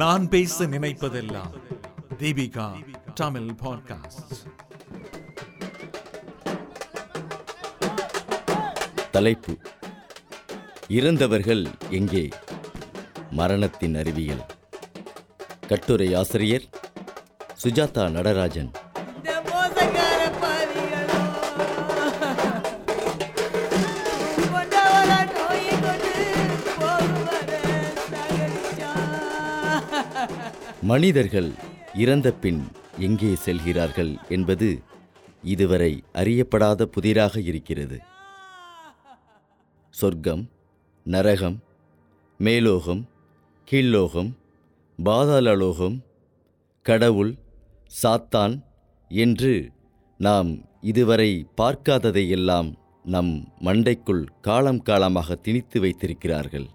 நான் பேச நினைப்பதெல்லாம் தீபிகா தமிழ் பாட்காஸ்ட் தலைப்பு இறந்தவர்கள் எங்கே? மரணத்தின் அறிவியல். கட்டுரை ஆசிரியர் சுஜாதா நடராஜன். மனிதர்கள் இறந்த பின் எங்கே செல்கிறார்கள் என்பது இதுவரை அறியப்படாத புதிராக இருக்கிறது. சொர்க்கம் நரகம் மேலோகம் கீழ்லோகம் பாதாளலோகம் கடவுள் சாத்தான் என்று நாம் இதுவரை பார்க்காததையெல்லாம் நம் மண்டைக்குள் காலம் காலமாக திணித்து வைத்திருக்கிறார்கள்.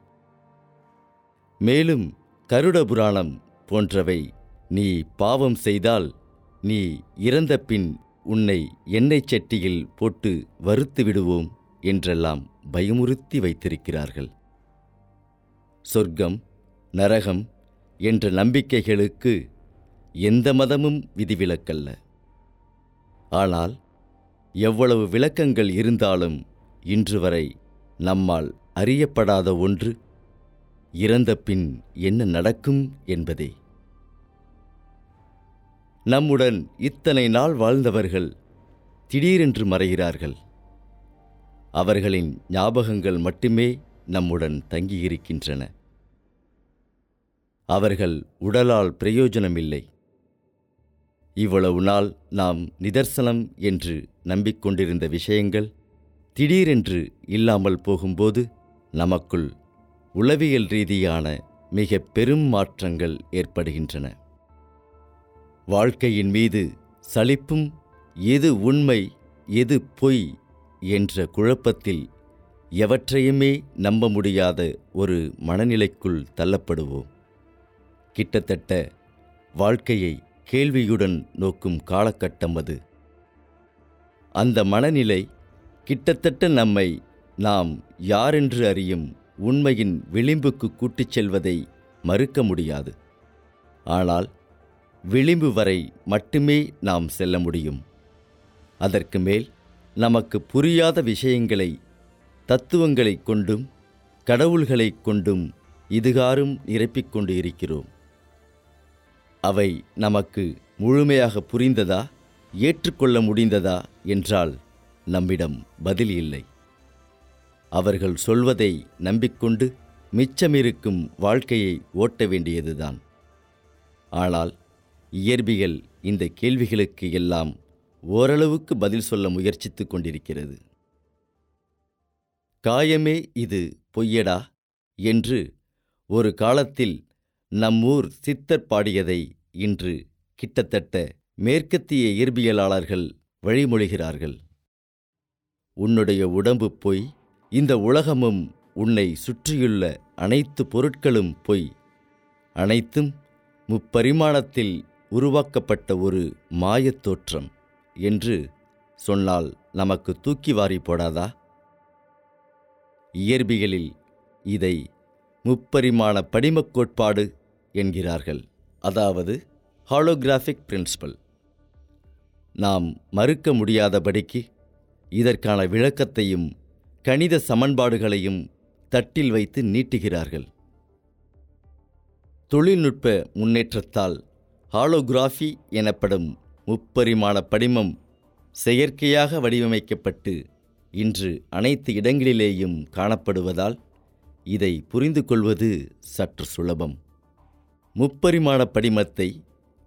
மேலும் கருட புராணம் போன்றவை நீ பாவம் செய்தால் நீ இறந்த பின் உன்னை எண்ணெய் சட்டியில் போட்டு வறுத்து விடுவோம் என்றெல்லாம் பயமுறுத்தி வைத்திருக்கிறார்கள். சொர்க்கம் நரகம் என்ற நம்பிக்கைகளுக்கு எந்த மதமும் விதிவிலக்கல்ல. ஆனால் எவ்வளவு விளக்கங்கள் இருந்தாலும் இன்று வரை நம்மால் அறியப்படாத ஒன்று இறந்த பின் என்ன நடக்கும் என்பதே. நம்முடன் இத்தனை நாள் வாழ்ந்தவர்கள் திடீரென்று மறைகிறார்கள். அவர்களின் ஞாபகங்கள் மட்டுமே நம்முடன் தங்கியிருக்கின்றன. அவர்கள் உடலால் பிரயோஜனமில்லை. இவ்வளவு நாள் நாம் நிதர்சனம் என்று நம்பிக்கொண்டிருந்த விஷயங்கள் திடீரென்று இல்லாமல் போகும்போது நமக்குள் உளவியல் ரீதியான மிக பெரும் மாற்றங்கள் ஏற்படுகின்றன. வாழ்க்கையின் மீது சலிப்பும் எது உண்மை எது பொய் என்ற குழப்பத்தில் எவற்றையுமே நம்ப முடியாத ஒரு மனநிலைக்குள் தள்ளப்படுவோம். கிட்டத்தட்ட வாழ்க்கையை கேள்வியுடன் நோக்கும் காலகட்டம் அது. அந்த மனநிலை கிட்டத்தட்ட நம்மை நாம் யாரென்று அறியும் உண்மையின் விளிம்புக்கு கூட்டிச் செல்வதை மறுக்க முடியாது. ஆனால் விளிம்பு வரை மட்டுமே நாம் செல்ல முடியும். அதற்கு மேல் நமக்கு புரியாத விஷயங்களை தத்துவங்களைக் கொண்டும் கடவுள்களைக் கொண்டும் இதுகாரும் நிரப்பிக்கொண்டு இருக்கிறோம். அவை நமக்கு முழுமையாக புரிந்ததா ஏற்றுக்கொள்ள முடிந்ததா என்றால் நம்மிடம் பதில் இல்லை. அவர்கள் சொல்வதை நம்பிக்கொண்டு மிச்சமிருக்கும் வாழ்க்கையை ஓட்ட வேண்டியதுதான். ஆனால் இயற்பியல் இந்த கேள்விகளுக்கு எல்லாம் ஓரளவுக்கு பதில் சொல்ல முயற்சித்துக் கொண்டிருக்கிறது. காயமே இது பொய்யடா? என்று ஒரு காலத்தில் நம்மூர் சித்தர் பாடியதை இன்று கிட்டத்தட்ட மேற்கத்திய இயற்பியலாளர்கள் வழிமொழிகிறார்கள். உன்னுடைய உடம்பு பொய் இந்த உலகமும் உன்னை சுற்றியுள்ள அனைத்து பொருட்களும் பொய். அனைத்தும் முப்பரிமாணத்தில் உருவாக்கப்பட்ட ஒரு மாயத் தோற்றம் என்று சொன்னால் நமக்கு தூக்கி வாரி போடாதா? இயற்பியலில் இதை முப்பரிமாண படிமக் கோட்பாடு என்கிறார்கள். அதாவது ஹாலோகிராஃபிக் பிரின்சிபல் நாம் மறுக்க முடியாதபடிக்கு இதற்கான விளக்கத்தையும் கணித சமன்பாடுகளையும் தட்டில் வைத்து நீட்டுகிறார்கள். தொழில்நுட்ப முன்னேற்றத்தால் ஹாலோகிராஃபி எனப்படும் முப்பரிமாண படிமம் செயற்கையாக வடிவமைக்கப்பட்டு இன்று அனைத்து இடங்களிலேயும் காணப்படுவதால் இதை புரிந்து கொள்வது சற்று சுலபம். முப்பரிமாண படிமத்தை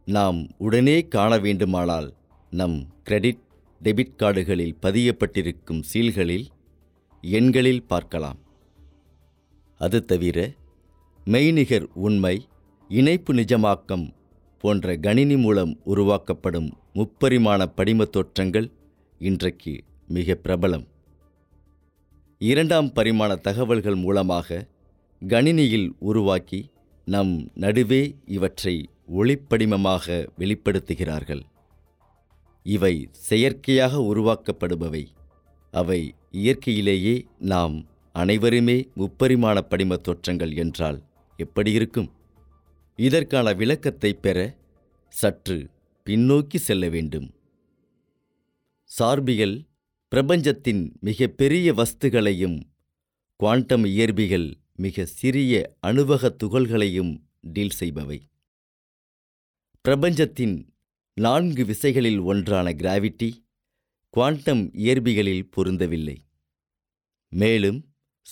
நாம் உடனே காண வேண்டுமானால் நம் கிரெடிட் டெபிட் கார்டுகளில் பதியப்பட்டிருக்கும் சீல்களில் எண்களில் பார்க்கலாம். அது தவிர மெய்நிகர் உண்மை இணைப்பு நிஜமாக்கம் போன்ற கணினி மூலம் உருவாக்கப்படும் முப்பரிமாண படிமத் தோற்றங்கள் இன்றைக்கு மிக பிரபலம். இரண்டாம் பரிமாண தகவல்கள் மூலமாக கணினியில் உருவாக்கி நம் நடுவே இவற்றை ஒளிப்படிமமாக வெளிப்படுத்துகிறார்கள். இவை செயற்கையாக உருவாக்கப்படுபவை. அவை இயற்கையிலேயே நாம் அனைவருமே முப்பரிமாண படிம தோற்றங்கள் என்றால் எப்படி இருக்கும்? இதற்கான விளக்கத்தை பெற சற்று பின்னோக்கி செல்ல வேண்டும். சார்பியல் பிரபஞ்சத்தின் மிகப்பெரிய வஸ்துகளையும் குவாண்டம் இயற்பிகள் மிக சிறிய அணுவக துகள்களையும் டீல் செய்பவை. பிரபஞ்சத்தின் நான்கு விசைகளில் ஒன்றான கிராவிட்டி குவாண்டம் இயற்பிகளில் பொருந்தவில்லை. மேலும்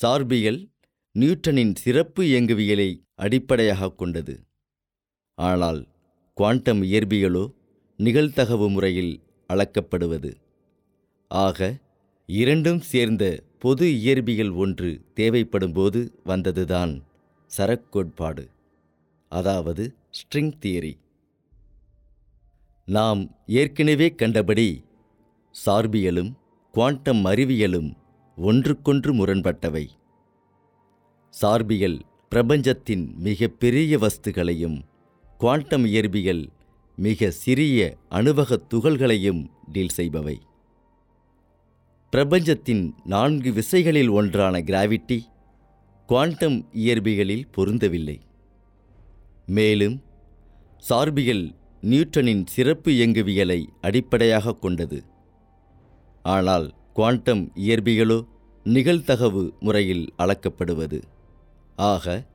சார்பியல் நியூட்டனின் சிறப்பு இயங்குவியலை அடிப்படையாகக் கொண்டது. ஆனால் குவாண்டம் இயற்பியலோ நிகழ்தகவு முறையில் அளக்கப்படுவது. ஆக இரண்டும் சேர்ந்த பொது இயற்பியல் ஒன்று தேவைப்படும்போது வந்ததுதான் சரக் கோட்பாடு அதாவது ஸ்ட்ரிங் தியரி. நாம் ஏற்கனவே கண்டபடி சார்பியலும் குவாண்டம் அறிவியலும் ஒன்றுக்கொன்று முரண்பட்டவை. சார்பியல் பிரபஞ்சத்தின் மிக பெரிய வஸ்துகளையும் குவாண்டம் இயற்பியல் மிக சிறிய அணுவக துகள்களையும் டீல் செய்பவை. பிரபஞ்சத்தின் நான்கு விசைகளில் ஒன்றான கிராவிட்டி குவாண்டம் இயற்பிகளில் பொருந்தவில்லை. மேலும் சார்பியல் நியூட்டனின் சிறப்பு இயங்குவியலை அடிப்படையாகக் கொண்டது. ஆனால் குவாண்டம் இயற்பிகளோ நிகழ்தகவு முறையில் அளக்கப்படுவது. ஆக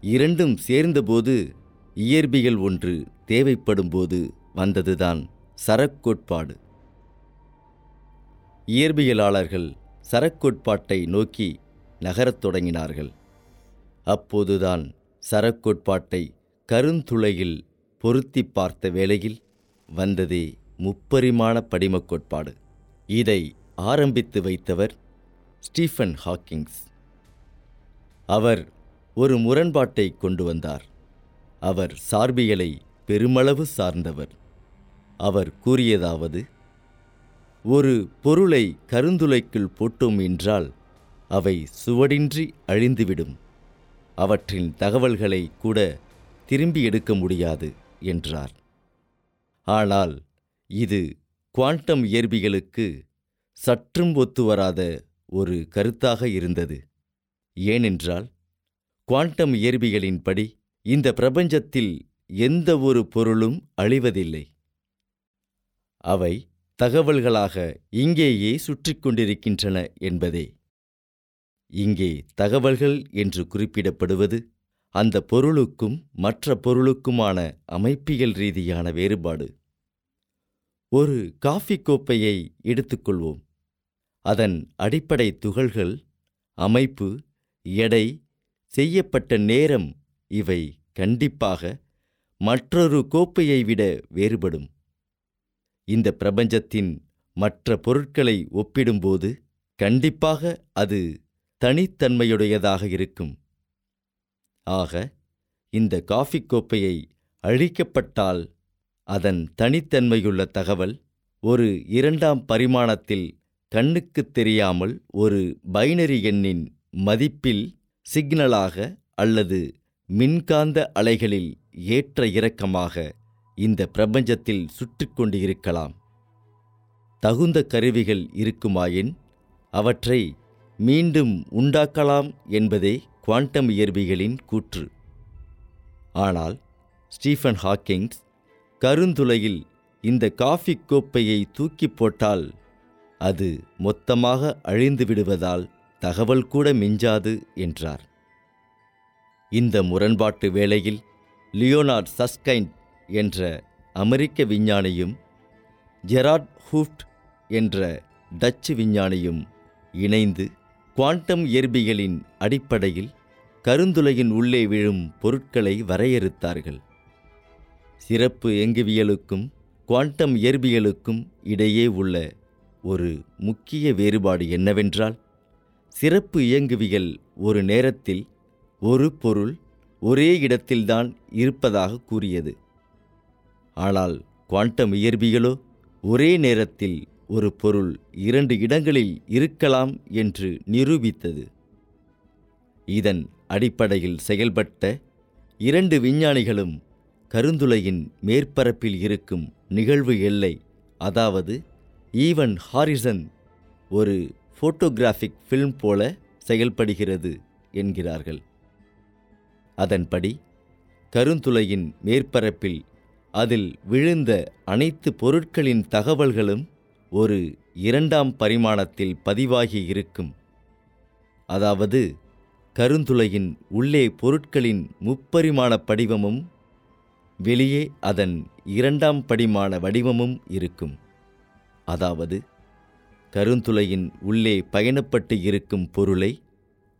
இரண்டும் சேர்ந்தபோது இயற்பியல் ஒன்று தேவைப்படும்போது வந்ததுதான் சரக்கோட்பாடு. இயற்பியலாளர்கள் சரக்கோட்பாட்டை நோக்கி நகரத் தொடங்கினார்கள். அப்போதுதான் சரக்கோட்பாட்டை கருந்துளையில் பொருத்திப் பார்த்த வேளையில் வந்ததே முப்பரிமாண படிமக் கோட்பாடு. இதை ஆரம்பித்து வைத்தவர் ஸ்டீஃபன் ஹாக்கிங்ஸ். அவர் ஒரு முரண்பாட்டை கொண்டு வந்தார். அவர் சார்பியலை பெருமளவு சார்ந்தவர். அவர் கூறியதாவது ஒரு பொருளை கருந்துளைக்குள் போட்டோம் என்றால் அவை சுவடின்றி அழிந்துவிடும். அவற்றின் தகவல்களை கூட திரும்பி எடுக்க முடியாது என்றார். ஆனால் இது குவாண்டம் இயற்பியலுக்கு சற்றும் ஒத்துவராத ஒரு கருத்தாக இருந்தது. ஏனென்றால் குவாண்டம் இயற்பியலின்படி இந்த பிரபஞ்சத்தில் எந்த ஒரு பொருளும் அழிவதில்லை. அவை தகவல்களாக இங்கேயே சுற்றிக் கொண்டிருக்கின்றன என்பதே. இங்கே தகவல்கள் என்று குறிப்பிடப்படுவது அந்த பொருளுக்கும் மற்ற பொருளுக்குமான அமைப்பியல் ரீதியான வேறுபாடு. ஒரு காஃபி கோப்பையை எடுத்துக்கொள்வோம். அதன் அடிப்படை துகள்கள் அமைப்பு எடை செய்யப்பட்ட நேரம் இவை கண்டிப்பாக மற்றொரு கோப்பையை விட வேறுபடும். இந்த பிரபஞ்சத்தின் மற்ற பொருட்களை ஒப்பிடும்போது கண்டிப்பாக அது தனித்தன்மையுடையதாக இருக்கும். ஆக இந்த காஃபி கோப்பையை அழிக்கப்பட்டால் அதன் தனித்தன்மையுள்ள தகவல் ஒரு இரண்டாம் பரிமாணத்தில் கண்ணுக்குத் தெரியாமல் ஒரு பைனரி எண்ணின் மதிப்பில் சிக்னலாக அல்லது மின்காந்த அலைகளில் ஏற்ற இறக்கமாக இந்த பிரபஞ்சத்தில் சுற்றிக் கொண்டிருக்கலாம். தகுந்த கருவிகள் இருக்குமாயின் அவற்றை மீண்டும் உண்டாக்கலாம் என்பதே குவாண்டம் இயற்பிகளின் கூற்று. ஆனால் ஸ்டீஃபன் ஹாக்கிங்ஸ் கருந்துளையில் இந்த காஃபி கோப்பையை தூக்கி போட்டால் அது மொத்தமாக அழிந்து விடுவதால் தகவல் கூட மிஞ்சாது என்றார். இந்த முரண்பாட்டு வேளையில் லியோனார்ட் சஸ்கைண்ட் என்ற அமெரிக்க விஞ்ஞானியும் ஜெரார்ட் ஹூஃப்ட் என்ற டச்சு விஞ்ஞானியும் இணைந்து குவாண்டம் இயற்பியலின் அடிப்படையில் கருந்துளையின் உள்ளே விழும் பொருட்களை வரையறுத்தார்கள். சிறப்பு இயங்குவியலுக்கும் குவாண்டம் இயற்பியலுக்கும் இடையே உள்ள ஒரு முக்கிய வேறுபாடு என்னவென்றால் சிறப்பு இயங்குவியல் ஒரு நேரத்தில் ஒரு பொருள் ஒரே இடத்தில்தான் இருப்பதாக கூறியது. ஆனால் குவாண்டம் இயற்பியலோ ஒரே நேரத்தில் ஒரு பொருள் இரண்டு இடங்களில் இருக்கலாம் என்று நிரூபித்தது. இதன் அடிப்படையில் செயல்பட்ட இரண்டு விஞ்ஞானிகளும் கருந்துளையின் மேற்பரப்பில் இருக்கும் நிகழ்வு எல்லை அதாவது ஈவன் ஹாரிசன் ஒரு ஃபோட்டோகிராஃபிக் ஃபில்ம் போல செயல்படுகிறது என்கிறார்கள். அதன்படி கருந்துளையின் மேற்பரப்பில் அதில் விழுந்த அனைத்து பொருட்களின் தகவல்களும் ஒரு இரண்டாம் பரிமாணத்தில் பதிவாகி இருக்கும். அதாவது கருந்துளையின் உள்ளே பொருட்களின் முப்பரிமாண படிவமும் வெளியே அதன் இரண்டாம் படிமாண வடிவமும் இருக்கும். அதாவது கருந்துளையின் உள்ளே பயணப்பட்டு இருக்கும் பொருளை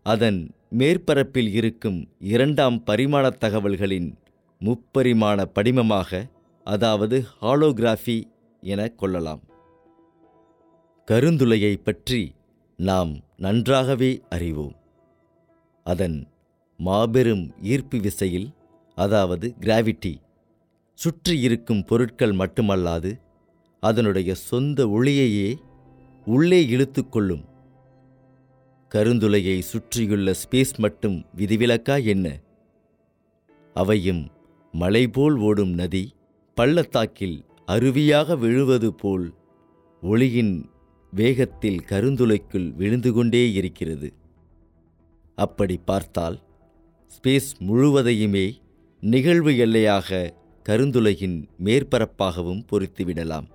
அதன் மேற்பரப்பில் இருக்கும் இரண்டாம் பரிமாண தகவல்களின் முப்பரிமாண படிமமாக அதாவது ஹாலோகிராஃபி என கொள்ளலாம். கருந்துளையை பற்றி நாம் நன்றாகவே அறிவோம். அதன் மாபெரும் ஈர்ப்பு விசையில் அதாவது கிராவிட்டி சுற்றி இருக்கும் பொருட்கள் மட்டுமல்லாது அதனுடைய சொந்த ஒளியையே உள்ளே இழுத்துக்கொள்ளும் கருந்துளையை சுற்றியுள்ள ஸ்பேஸ் மட்டும் விதிவிலக்கா என்ன? அவையும் மலை போல் ஓடும் நதி பள்ளத்தாக்கில் அருவியாக விழுவது போல் ஒளியின் வேகத்தில் கருந்துளைக்குள் விழுந்து கொண்டே இருக்கிறது. அப்படி பார்த்தால் ஸ்பேஸ் முழுவதையுமே நிகழ்வு எல்லையாக கருந்துளையின் மேற்பரப்பாகவும் பொறித்துவிடலாம்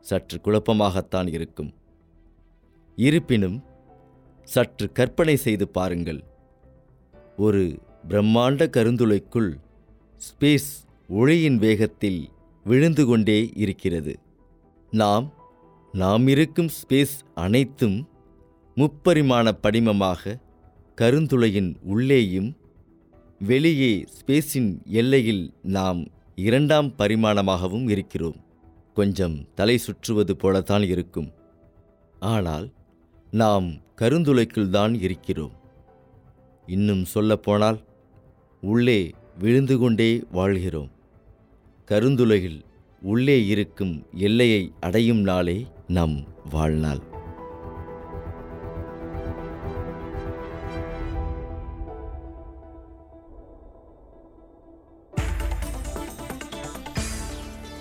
சற்று குழப்பமாகத்தான் இருக்கும். இருப்பினும் சற்று கற்பனை செய்து பாருங்கள். ஒரு பிரம்மாண்ட கருந்துளைக்குள் ஸ்பேஸ் ஒளியின் வேகத்தில் விழுந்து கொண்டே இருக்கிறது. நாம் நாம் இருக்கும் ஸ்பேஸ் அனைத்தும் முப்பரிமாண படிமமாக கருந்துளையின் உள்ளேயும் வெளியே ஸ்பேஸின் எல்லையில் நாம் இரண்டாம் பரிமாணமாகவும் இருக்கிறோம். கொஞ்சம் தலை சுற்றுவது போலத்தான் இருக்கும். ஆனால் நாம் கருந்துளைக்குள்தான் இருக்கிறோம். இன்னும் சொல்லப்போனால் உள்ளே விழுந்து கொண்டே வாழ்கிறோம். கருந்துளையில் உள்ளே இருக்கும் எல்லையை அடையும் நாளே நம் வாழ்நாள்.